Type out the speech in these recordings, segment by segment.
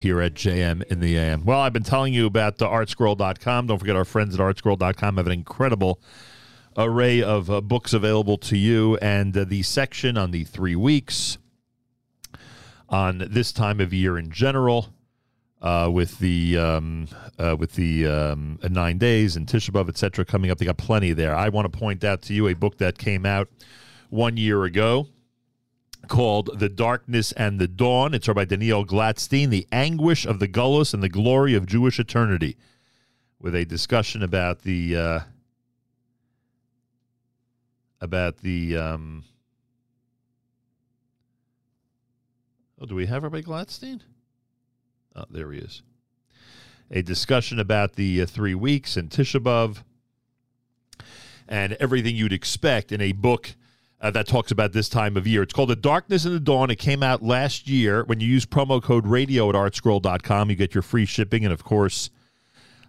here at JM in the AM. Well, I've been telling you about uh, artscroll.com. Don't forget our friends at artscroll.com have an incredible array of uh, books available to you and uh, the section on the 3 weeks on this time of year in general. Uh, with the um, uh, with the um, uh, nine days and Tisha B'av, etc., coming up, they got plenty there. I want to point out to you a book that came out one year ago called The Darkness and the Dawn. It's by Daniel Glatstein, The Anguish of the Gullus and the Glory of Jewish Eternity, with a discussion about the uh, about the um, Oh, do we have Rabbi Glatstein? Oh, there he is. A discussion about the uh, three weeks and Tisha B'Av and everything you'd expect in a book uh, that talks about this time of year. It's called The Darkness and the Dawn. It came out last year. When you use promo code radio at artscroll.com, you get your free shipping and, of course,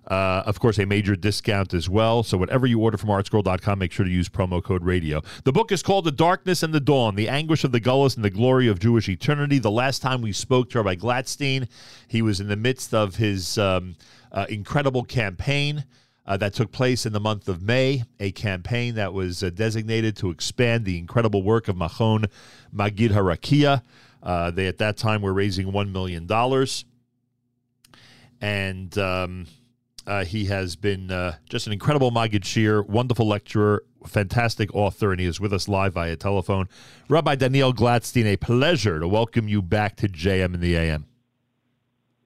uh, of course, a major discount as well. So, whatever you order from artscroll.com, make sure to use promo code radio. The book is called The Darkness and the Dawn The Anguish of the Gullus and the Glory of Jewish Eternity. The last time we spoke to Rabbi Glatstein, he was in the midst of his um, uh, incredible campaign. Uh, that took place in the month of May, a campaign that was uh, designated to expand the incredible work of Machon Magid Harakia. Uh, they at that time were raising $1 million. And um, uh, he has been uh, just an incredible Magid Shir, wonderful lecturer, fantastic author, and he is with us live via telephone. Rabbi Daniel Glatstein, a pleasure to welcome you back to JM in the AM.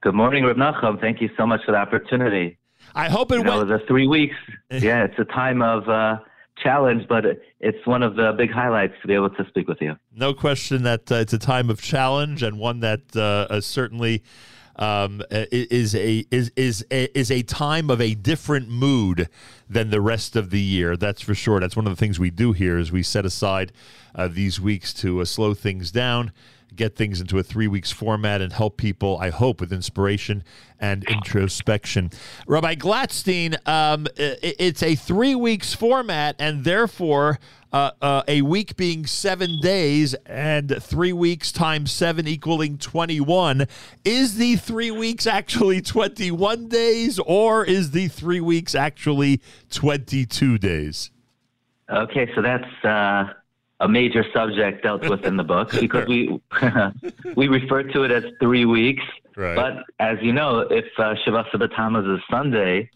Good morning, Reb Nachum. Thank you so much for the opportunity. I hope it you went. The three weeks. yeah, it's a time of uh, challenge, but it's one of the big highlights to be able to speak with you. No question that uh, it's a time of challenge and one that uh, certainly um, is a is is is a time of a different mood than the rest of the year. That's for sure. That's one of the things we do here is we set aside uh, these weeks to uh, slow things down, get things into a three weeks format, and help people. I hope with inspiration and introspection. Rabbi Glatstein, um, it's a three weeks format, and therefore uh, uh, a week being seven days and three weeks times seven equaling 21. Is the three weeks actually 21 days or is the three weeks actually 22 days? Okay, so that's uh, a major subject dealt with in the book because we we refer to it as three weeks. Right. But as you know, if uh, Shabbat B'Tammuz is Sunday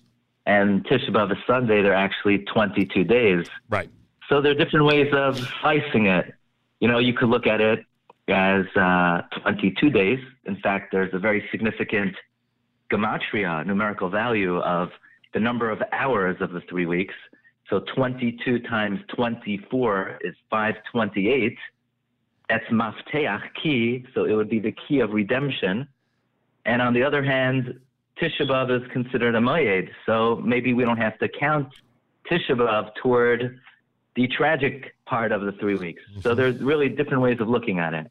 and Tisha B'av is Sunday, they're actually 22 days. Right. So there are different ways of slicing it. You know, you could look at it as uh, 22 days. In fact, there's a very significant gematria, numerical value of the number of hours of the three weeks. So 22 times 24 is 528. That's mafteach key, so it would be the key of redemption. And on the other hand, Tisha B'Av is considered a moed, so maybe we don't have to count Tisha B'Av toward the tragic part of the three weeks. So mm-hmm. there's really different ways of looking at it.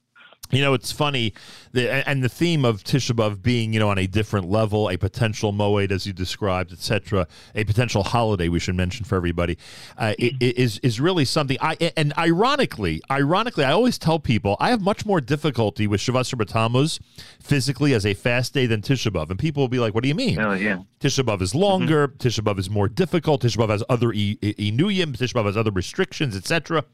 You know, it's funny, the, and the theme of Tisha B'av being, you know, on a different level, a potential moed, as you described, etc., a potential holiday we should mention for everybody, uh, is is really something. I and ironically, ironically, I always tell people I have much more difficulty with Shavas B'Tammuz physically as a fast day than Tisha B'av, and people will be like, "What do you mean?" Oh yeah, Tisha B'av is longer. Mm-hmm. Tisha B'av is more difficult. Tisha B'av has other inuyim. Tisha B'av has other restrictions, etc.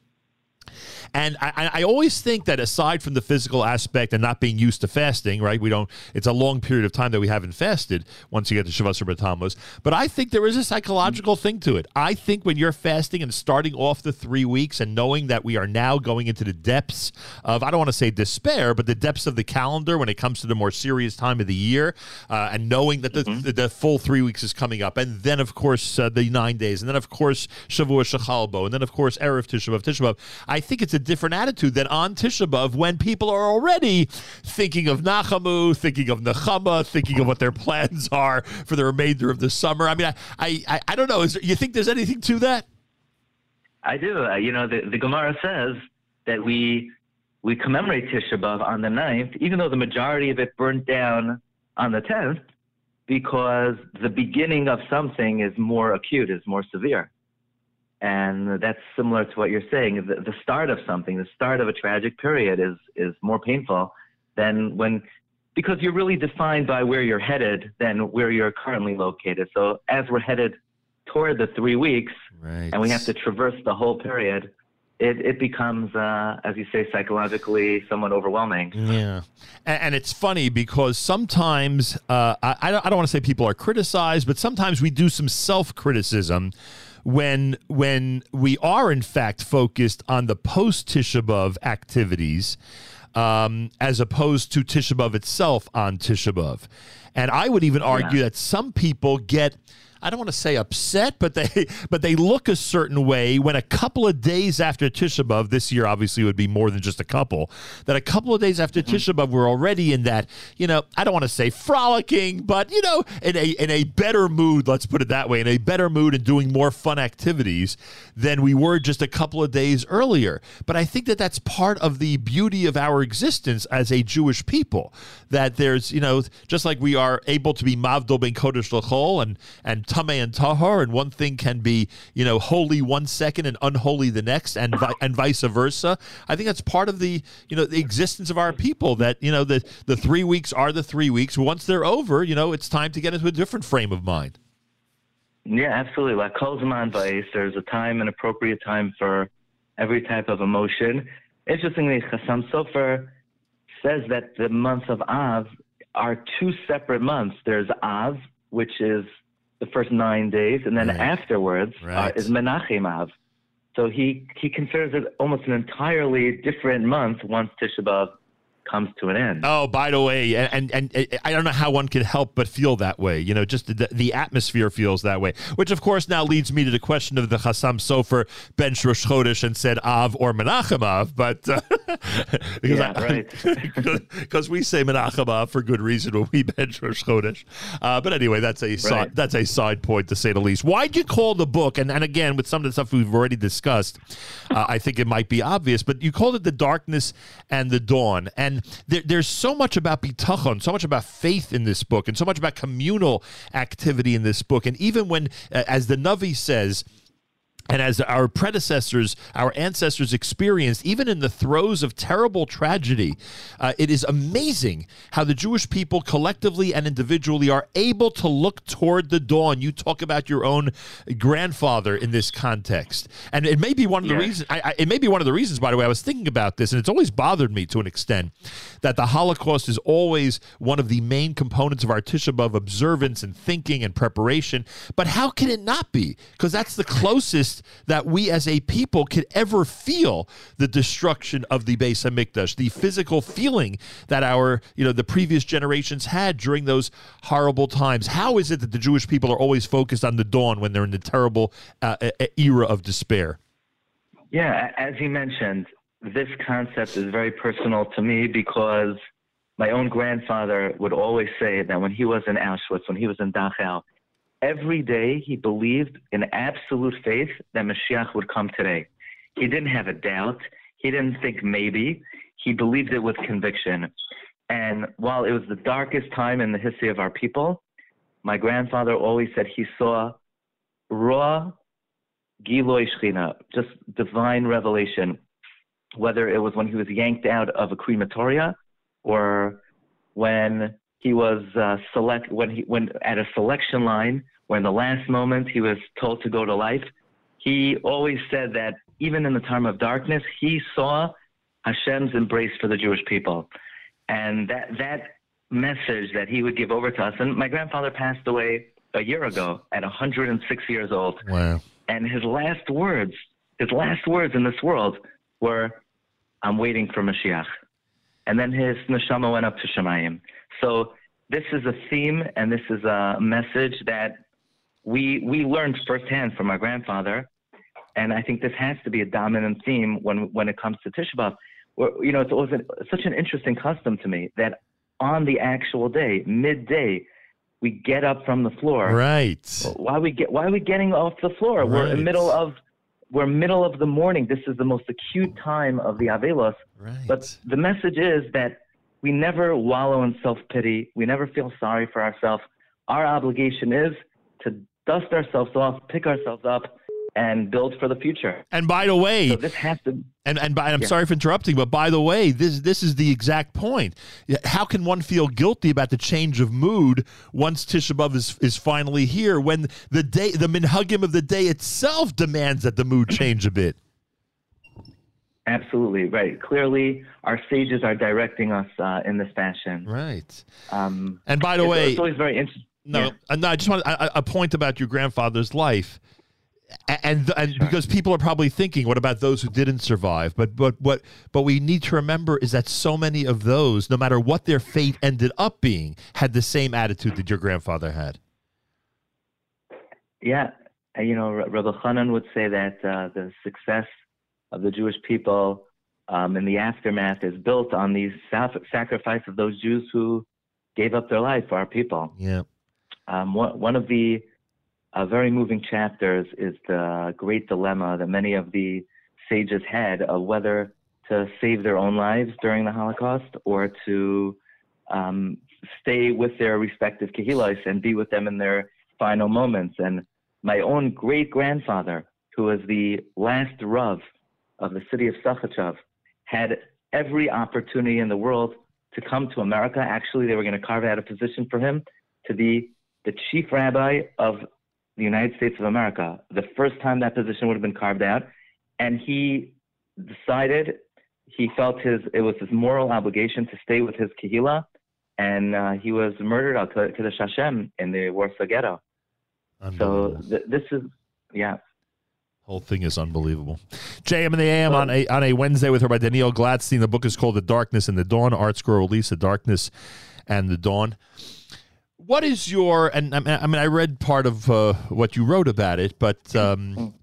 And I, I, always think that aside from the physical aspect and not being used to fasting, right? We don't. It's a long period of time that we haven't fasted once you get to Shavasar B'Tammuz. But I think there is a psychological thing to it. I think when you're fasting and starting off the three weeks and knowing that we are now going into the depths of I don't want to say despair, but the depths of the calendar when it comes to the more serious time of the year, uh, and knowing that the, mm-hmm. the, the full three weeks is coming up, and then of course uh, the nine days, and then of course Shavuot Shechalbo, and then of course erev Tisha B'av, Tisha B'av. I think it's a different attitude than on Tisha B'av when people are already thinking of Nachamu, thinking of Nechama, thinking of what their plans are for the remainder of the summer. I mean, I I, I don't know. Is there, you think there's anything to that? I do. Uh, you know, the, the Gemara says that we we commemorate Tisha B'av on the 9th, even though the majority of it burnt down on the 10th, because the beginning of something is more acute, is more severe. And that's similar to what you're saying. The, the start of something, the start of a tragic period is, is more painful than when because you're really defined by where you're headed than where you're currently located. So as we're headed toward the three weeks, Right. and we have to traverse the whole period, it, it becomes, uh, as you say, psychologically somewhat overwhelming. Yeah, and, and it's funny because sometimes uh, I, I don't, I don't want to say people are criticized, but sometimes we do some self criticism when when we are in fact focused on the post Tisha B'av activities. Um, as opposed to Tisha B'av itself on Tisha B'av. And I would even argue Yeah. that some people get I don't want to say upset, but they but they look a certain way when a couple of days after Tisha B'av, this year obviously would be more than just a couple, that a couple of days after mm-hmm. Tisha B'av we're already in that, you know, I don't want to say frolicking, but you know, in a in a better mood, let's put it that way, in a better mood and doing more fun activities than we were just a couple of days earlier. But I think that that's part of the beauty of our existence as a Jewish people, that there's, you know, just like we are able to be Mavdol ben Kodesh L'chol and and Tameh and Tahar, and one thing can be, you know, holy one second and unholy the next, and vi- and vice versa. I think that's part of the, you know, the existence of our people. That you know, the the three weeks are the three weeks. Once they're over, you know, it's time to get into a different frame of mind. Yeah, absolutely. Like Kozman Vice, there's a time, and appropriate time for every type of emotion. Interestingly, Chassam Sofer says that the months of Av are two separate months. There's Av, which is the first nine days, and then Right. afterwards uh, is Menachem Av. So he, he considers it almost an entirely different month once Tisha B'Av comes to an end. Oh, by the way, and, and and I don't know how one can help but feel that way. You know, just the, the atmosphere feels that way. Which, of course, now leads me to the question of the Chassam Sofer Ben Rosh Chodesh and said Av or Menachem Av, but uh, because Yeah, right. because we say Menachem Av for good reason when we Ben Rosh Chodesh. Uh, but anyway, that's a side, that's a side point to say the least. Why'd you call the book? And and again, with some of the stuff we've already discussed, uh, I think it might be obvious, but you called it the darkness and the dawn. And there, there's so much about bitachon, so much about faith in this book, and so much about communal activity in this book. And even when, uh, as the Navi says, and as our predecessors, our ancestors experienced, even in the throes of terrible tragedy, uh, it is amazing how the Jewish people collectively and individually are able to look toward the dawn. You talk about your own grandfather in this context, and it may be one of the Yes. reasons. I, I, it may be one of the reasons, by the way, I was thinking about this, and it's always bothered me to an extent that the Holocaust is always one of the main components of our Tisha B'av observance and thinking and preparation. But how can it not be? Because that's the closest that we as a people could ever feel the destruction of the Beis Hamikdash, the physical feeling that our, you know, the previous generations had during those horrible times. How is it that the Jewish people are always focused on the dawn when they're in the terrible uh, era of despair? Yeah, as you mentioned, this concept is very personal to me because my own grandfather would always say that when he was in Auschwitz, when he was in Dachau, every day he believed in absolute faith that Mashiach would come today. He didn't have a doubt. He didn't think maybe. He believed it with conviction. And while it was the darkest time in the history of our people, my grandfather always said he saw raw Giloi Shechina, just divine revelation, whether it was when he was yanked out of a crematoria or when he was uh, select when he when at a selection line when in the last moment he was told to go to life. He always said that even in the time of darkness, he saw Hashem's embrace for the Jewish people, and that that message that he would give over to us. And my grandfather passed away a year ago at 106 years old Wow. and his last words, his last words in this world were, "I'm waiting for Mashiach," and then his neshama went up to Shemayim. So this is a theme, and this is a message that we we learned firsthand from our grandfather, and I think this has to be a dominant theme when when it comes to Tisha B'av. Where, you know, it's always an, such an interesting custom to me that on the actual day, midday, we get up from the floor Right. why we get why are we getting off the floor? We're in the middle of we're middle of the morning. This is the most acute time of the Avelos. Right. But the message is that we never wallow in self pity. We never feel sorry for ourselves. Our obligation is to dust ourselves off, pick ourselves up, and build for the future. And by the way, so this has to. And and by, I'm yeah. sorry for interrupting, but by the way, this this is the exact point. How can one feel guilty about the change of mood once Tisha B'av is is finally here when the day the minhagim of the day itself demands that the mood change a bit? Absolutely right. Clearly, our sages are directing us uh, in this fashion. Right. Um, and by the it's, way, it's always very interesting. No, yeah. no. I just want a, a point about your grandfather's life and and because people are probably thinking, what about those who didn't survive? But but what but we need to remember is that so many of those, no matter what their fate ended up being, had the same attitude that your grandfather had. Yeah, you know, Rabbi Hanan would say that uh, the success of the Jewish people um, in the aftermath is built on these sacrifice of those Jews who gave up their life for our people. Yeah. Um, one, one of the uh, very moving chapters is the great dilemma that many of the sages had of whether to save their own lives during the Holocaust or to um, stay with their respective kehilos and be with them in their final moments. And my own great grandfather, who was the last Rav of the city of Sakhachev, had every opportunity in the world to come to America. Actually, they were going to carve out a position for him to be the chief rabbi of the United States of America, the first time that position would have been carved out, and he decided he felt his it was his moral obligation to stay with his kahila, and uh, he was murdered out to the Hashem in the Warsaw Ghetto. So th- this is yeah. Whole thing is unbelievable. JM and the AM on a on a Wednesday with her by Daniel Glatstein. The book is called The Darkness and the Dawn. ArtScroll release The Darkness and the Dawn what is your and I mean I read part of uh, what you wrote about it, but um,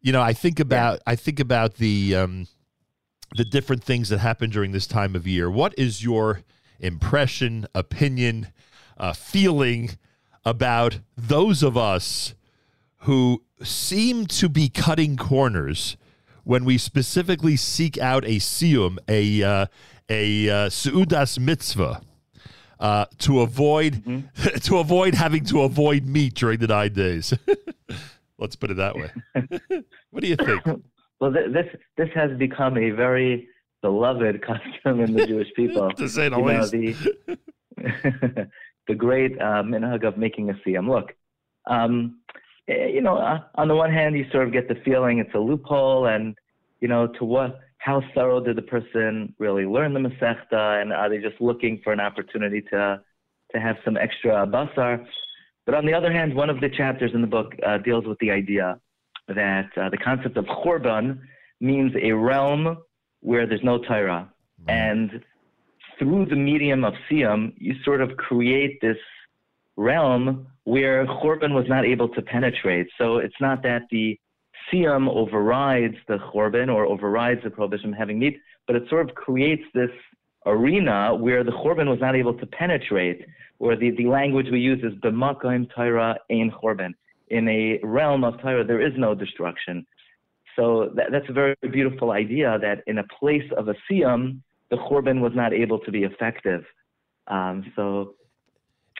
you know I think about I think about the um, the different things that happen during this time of year. What is your impression, opinion, uh, feeling about those of us who seem to be cutting corners when we specifically seek out a siyum, a uh, a uh, seudas mitzvah? Uh, to avoid mm-hmm. to avoid having to avoid meat during the nine days. Let's put it that way. what do you think? Well, th- this this has become a very beloved custom in the Jewish people. to say the least. Know, the, the great uh, minhag of making a siyum. Look, um, eh, you know, uh, on the one hand, you sort of get the feeling it's a loophole, and you know, to what how thorough did the person really learn the Masechta, and are they just looking for an opportunity to to have some extra basar? But on the other hand, one of the chapters in the book uh, deals with the idea that uh, the concept of churban means a realm where there's no Torah, and through the medium of siyum, you sort of create this realm where churban was not able to penetrate. So it's not that the siyum overrides the chorban or overrides the prohibition of having meat, but it sort of creates this arena where the chorban was not able to penetrate, or the, the language we use is b'makom Torah ein chorban. In a realm of Torah, there is no destruction. So that, that's a very beautiful idea that in a place of a siyum, the chorban was not able to be effective. Um, so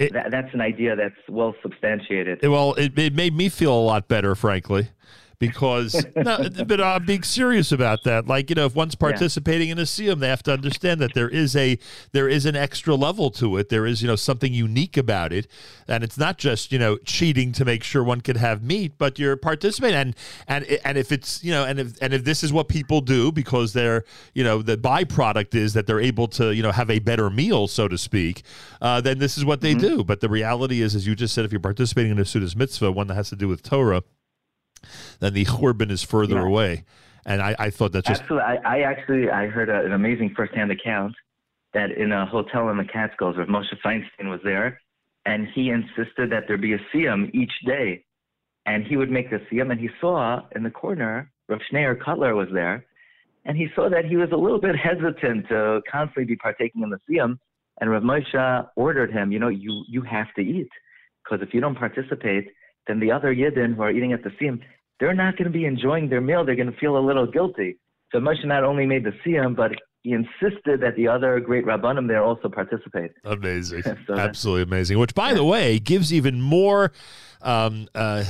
it, that, that's an idea that's well substantiated. Well, it, it made me feel a lot better, frankly because no, but I'm being serious about that. Like you know, if one's participating yeah. in a siyum, they have to understand that there is a there is an extra level to it. There is you know something unique about it, and it's not just you know cheating to make sure one can have meat, but you're participating. And and and if it's you know and if and if this is what people do because they're you know the byproduct is that they're able to you know have a better meal, so to speak, uh, then this is what they mm-hmm. do. But the reality is, as you just said, if you're participating in a Seudas mitzvah, one that has to do with Torah then the Churban is further yeah. away. And I, I thought that's just absolutely. I, I actually I heard a, an amazing firsthand account that in a hotel in the Catskills, where Moshe Feinstein was there, and he insisted that there be a siyum each day, and he would make the siyum, and he saw in the corner Rav Schneur Kotler was there, and he saw that he was a little bit hesitant to constantly be partaking in the siyum, and Rav Moshe ordered him, you know, you you have to eat, because if you don't participate, then the other Yidden who are eating at the siyum, they're not going to be enjoying their meal. They're going to feel a little guilty. So Moshe not only made the siyum, but he insisted that the other great rabbanim there also participate. Amazing, so absolutely amazing. Which, by yeah. the way, gives even more um, uh,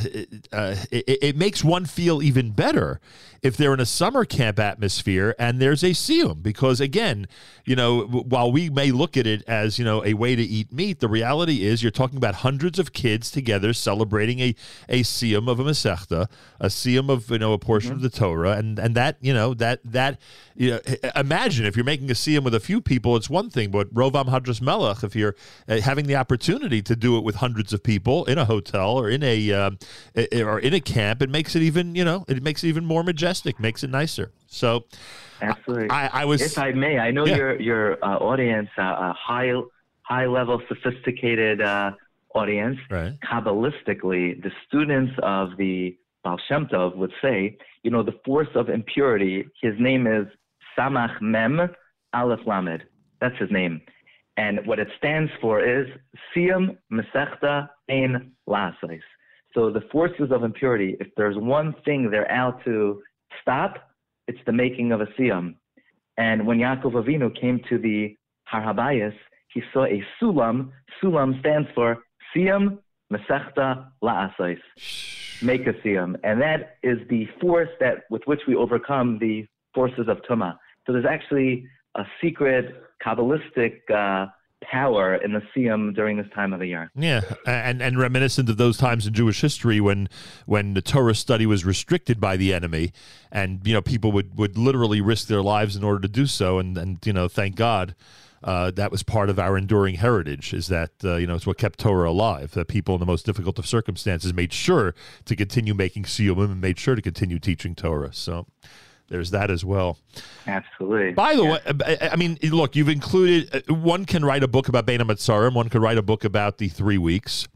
uh, it, it, makes one feel even better if they're in a summer camp atmosphere and there's a seum. Because again, you know, while we may look at it as you know a way to eat meat, the reality is you're talking about hundreds of kids together celebrating a a siyum of a masechta, a seum of you know a portion mm-hmm. of the Torah, and and that you know that that you know, imagine if you're making a seum with a few people, it's one thing, but Rovam Hadras Melech, if you're uh, having the opportunity to do it with hundreds of people in a hotel or in a uh, or in a camp, it makes it even you know it makes it even more majestic, makes it nicer. So, absolutely. I, I was, if I may, I know yeah. your your uh, audience, uh, a high high level, sophisticated uh, audience. Right. Kabbalistically, the students of the Baal Shem Tov would say, you know, the force of impurity. His name is Samach Mem Aleph Lamed. That's his name. And what it stands for is Siyam Mesechta Ein Lasais. So the forces of impurity, if there's one thing they're out to stop, it's the making of a Siyam. And when Yaakov Avinu came to the Har Habayis, he saw a Sulam. Sulam stands for Siyam Mesechta La'asais. Make a Siyam. And that is the force that with which we overcome the forces of Tumah. So there's actually a secret Kabbalistic uh, power in the Siyam during this time of the year. Yeah, and and reminiscent of those times in Jewish history when when the Torah study was restricted by the enemy, and you know people would would literally risk their lives in order to do so, and and you know thank God. Uh, that was part of our enduring heritage. Is that uh, you know it's what kept Torah alive. That people in the most difficult of circumstances made sure to continue making siyumim and made sure to continue teaching Torah. So there's that as well. Absolutely. By the yeah. way, I mean, look, you've included uh, one can write a book about Bein HaMetzarim, one could write a book about the three weeks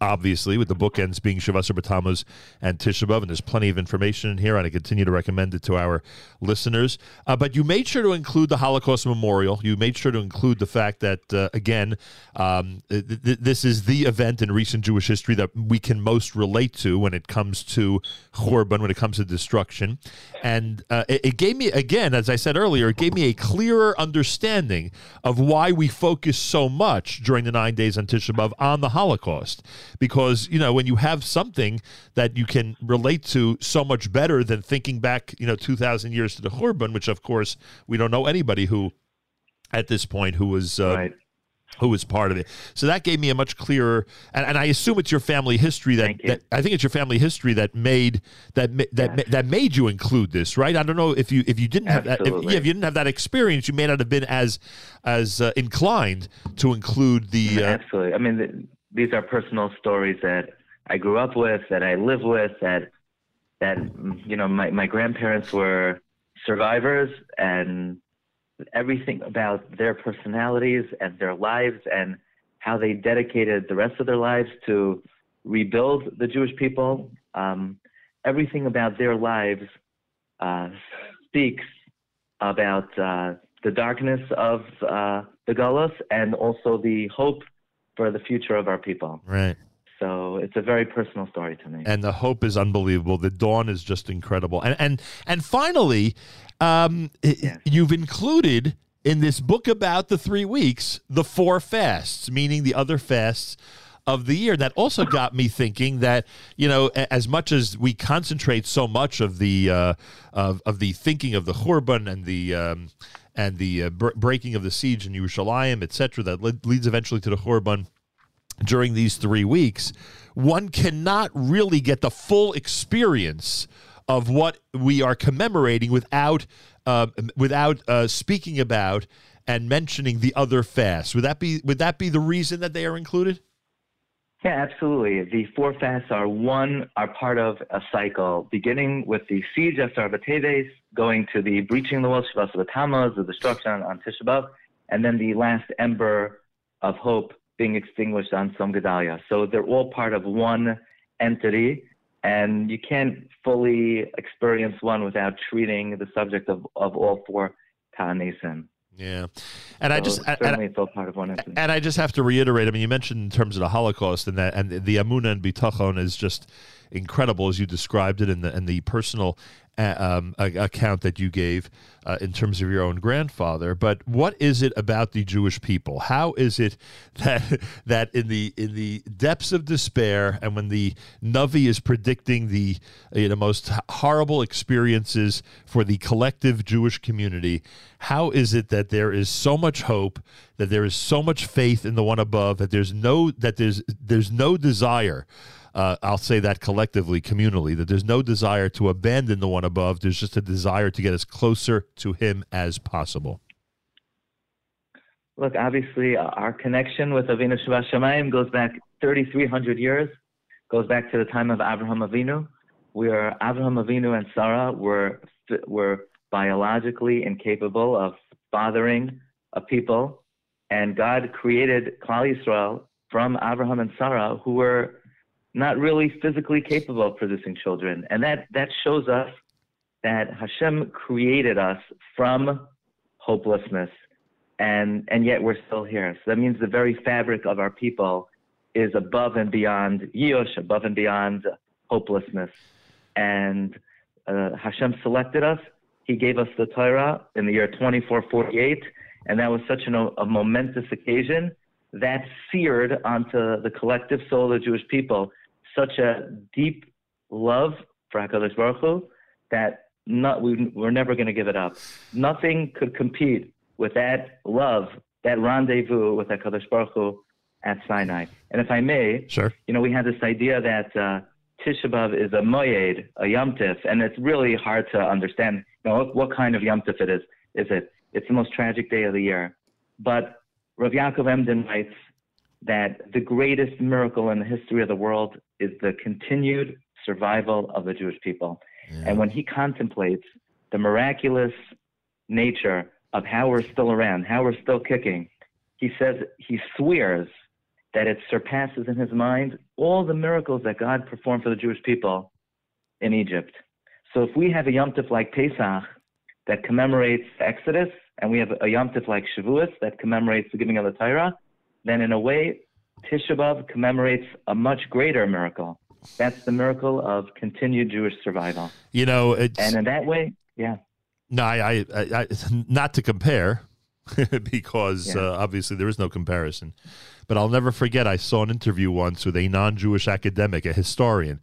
obviously, with the bookends being Shavasar B'Tammuz and Tisha B'Av, and there's plenty of information in here, and I continue to recommend it to our listeners. Uh, but you made sure to include the Holocaust Memorial. You made sure to include the fact that, uh, again, um, th- th- this is the event in recent Jewish history that we can most relate to when it comes to Churban, when it comes to destruction. And uh, it, it gave me, again, as I said earlier, it gave me a clearer understanding of why we focus so much during the nine days on Tisha B'Av on the Holocaust because you know when you have something that you can relate to so much better than thinking back you know 2000 years to the Churban which of course we don't know anybody who at this point who was uh, right who was part of it. So that gave me a much clearer, and, and I assume it's your family history that, that, I think it's your family history that made that that yes. that made you include this, right? I don't know if you if you didn't have that if, yeah, if you didn't have that experience, you may not have been as as uh, inclined to include the. Uh, Absolutely, I mean. The, these are personal stories that I grew up with, that I live with, that that you know my my grandparents were survivors, and everything about their personalities and their lives and how they dedicated the rest of their lives to rebuild the Jewish people. Um, everything about their lives uh, speaks about uh, the darkness of uh, the Gullus and also the hope for the future of our people. Right. So it's a very personal story to me. And the hope is unbelievable. The dawn is just incredible. And and and finally, um, yes. you've included in this book about the three weeks the four fasts, meaning the other fasts of the year. That also got me thinking that you know, as much as we concentrate so much of the uh, of of the thinking of the Churban and the um, and the uh, br- breaking of the siege in Yerushalayim, etc., that le- leads eventually to the Churban during these three weeks, one cannot really get the full experience of what we are commemorating without uh, without uh, speaking about and mentioning the other fasts. Would that be would that be the reason that they are included? Yeah, absolutely. The four fasts are one are part of a cycle, beginning with the siege of Sarvateves, going to the breaching the walls of the Tammuz, the destruction on Tisha B'av, and then the last ember of hope being extinguished on Tzom Gedalia. So they're all part of one entity, and you can't fully experience one without treating the subject of, of all four Ta'anesim. Yeah, and so I just certainly part of one incident. And I just have to reiterate. I mean, you mentioned in terms of the Holocaust and that, and the Amuna and Bitachon is just incredible as you described it, and the and the personal um, account that you gave uh, in terms of your own grandfather. But what is it about the Jewish people? How is it that that in the in the depths of despair and when the Navi is predicting the you know, most horrible experiences for the collective Jewish community, how is it that there is so much hope, that there is so much faith in the one above, that there's no that there's there's no desire uh, I'll say that collectively, communally, that there's no desire to abandon the one above. There's just a desire to get as closer to Him as possible. Look, obviously, uh, our connection with Avinu Shabbat goes back 3,300 years, goes back to the time of Abraham Avinu, where Abraham Avinu and Sarah were were biologically incapable of fathering a people, and God created Klal Yisrael from Abraham and Sarah, who were not really physically capable of producing children. And that, that shows us that Hashem created us from hopelessness, and, and yet we're still here. So that means the very fabric of our people is above and beyond Yush, above and beyond hopelessness. And uh, Hashem selected us. He gave us the Torah in the year 2448, and that was such an, a momentous occasion that seared onto the collective soul of the Jewish people such a deep love for Hakadosh Baruch Hu that not we, we're never going to give it up. Nothing could compete with that love, that rendezvous with Hakadosh Baruch Hu at Sinai. And if I may, sure. You know, we had this idea that uh, Tisha B'av is a moyed, a yomtiv, and it's really hard to understand. You know, what, what kind of yomtiv it is. Is it? It's the most tragic day of the year. But Rav Yaakov Emden writes that the greatest miracle in the history of the world is the continued survival of the Jewish people. Yeah. And when he contemplates the miraculous nature of how we're still around, how we're still kicking, he says, he swears that it surpasses in his mind all the miracles that God performed for the Jewish people in Egypt. So if we have a Yom Tov like Pesach that commemorates Exodus, and we have a Yom Tov like Shavuos that commemorates the giving of the Torah, then in a way, Tisha B'Av commemorates a much greater miracle. That's the miracle of continued Jewish survival. You know, and in that way, yeah. No, I, I, I not to compare, because yeah. uh, obviously there is no comparison. But I'll never forget. I saw an interview once with a non-Jewish academic, a historian,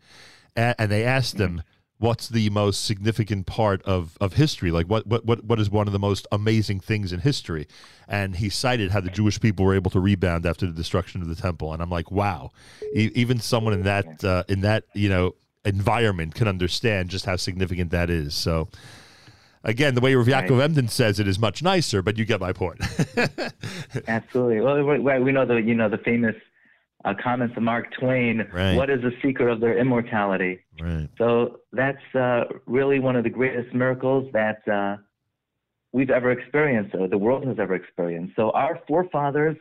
and they asked him what's the most significant part of, of history? Like what, what what what is one of the most amazing things in history? And he cited how the Jewish people were able to rebound after the destruction of the temple. And I'm like, wow, e- even someone in that uh, in that you know environment can understand just how significant that is. So. Again, the way Rav Yaakov right. Emden says it is much nicer, but you get my point. Absolutely. Well, we know the you know the famous uh, comments of Mark Twain. Right. What is the secret of their immortality? Right. So that's uh, really one of the greatest miracles that uh, we've ever experienced, or the world has ever experienced. So our forefathers,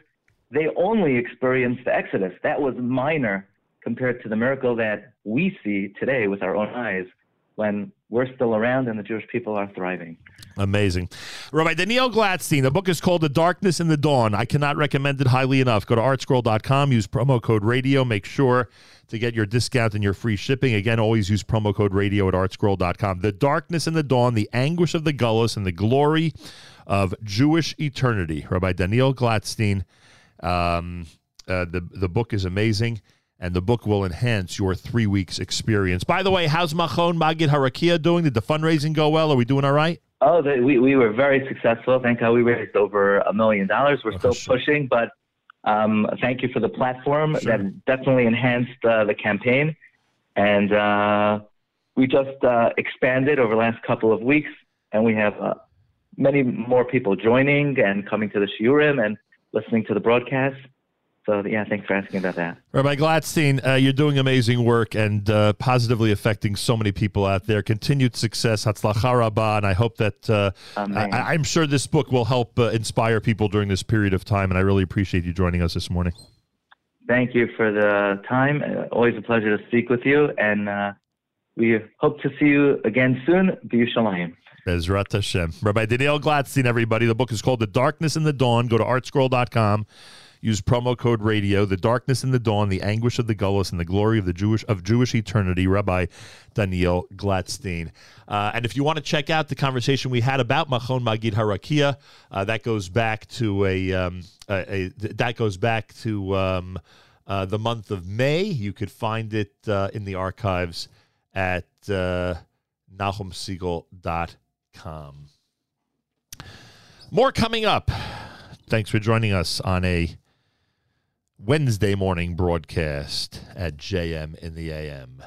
they only experienced the Exodus. That was minor compared to the miracle that we see today with our own eyes when we're still around and the Jewish people are thriving. Amazing. Rabbi Daniel Glatstein, the book is called The Darkness and the Dawn. I cannot recommend it highly enough. Go to artscroll.com, use promo code radio, make sure to get your discount and your free shipping. Again, always use promo code radio at artscroll.com. The Darkness and the Dawn, the anguish of the gullus, and the glory of Jewish eternity. Rabbi Daniel Glatstein. Um, uh, the, the book is amazing and the book will enhance your three weeks experience. By the way, how's Machon Magid Harakia doing? Did the fundraising go well? Are we doing all right? Oh, we, we were very successful. Thank God we raised over a million dollars. We're oh, still pushing, but um, thank you for the platform. Sure. That definitely enhanced uh, the campaign. And uh, we just uh, expanded over the last couple of weeks, and we have uh, many more people joining and coming to the shiurim and listening to the broadcast. So yeah, thanks for asking about that. Rabbi Glatstein, uh, you're doing amazing work and uh, positively affecting so many people out there. Continued success, Hatzlacha Rabbah, and I hope that uh, I, am sure this book will help uh, inspire people during this period of time. And I really appreciate you joining us this morning. Thank you for the time. Always a pleasure to speak with you, and uh, we hope to see you again soon. B'Yushalayim. Bezrat Hashem. Rabbi Daniel Glatstein, everybody. The book is called The Darkness and the Dawn. Go to artscroll.com Use promo code radio. The darkness and the dawn, the anguish of the gullus, and the glory of the Jewish of Jewish eternity. Rabbi Daniel Glatstein. Uh, and if you want to check out the conversation we had about Machon Magid Harakia, uh, that goes back to a, um, a, a that goes back to um, uh, the month of May. You could find it uh, in the archives at uh, NachumSegal.com. More coming up. Thanks for joining us on a Wednesday morning broadcast at JM in the AM.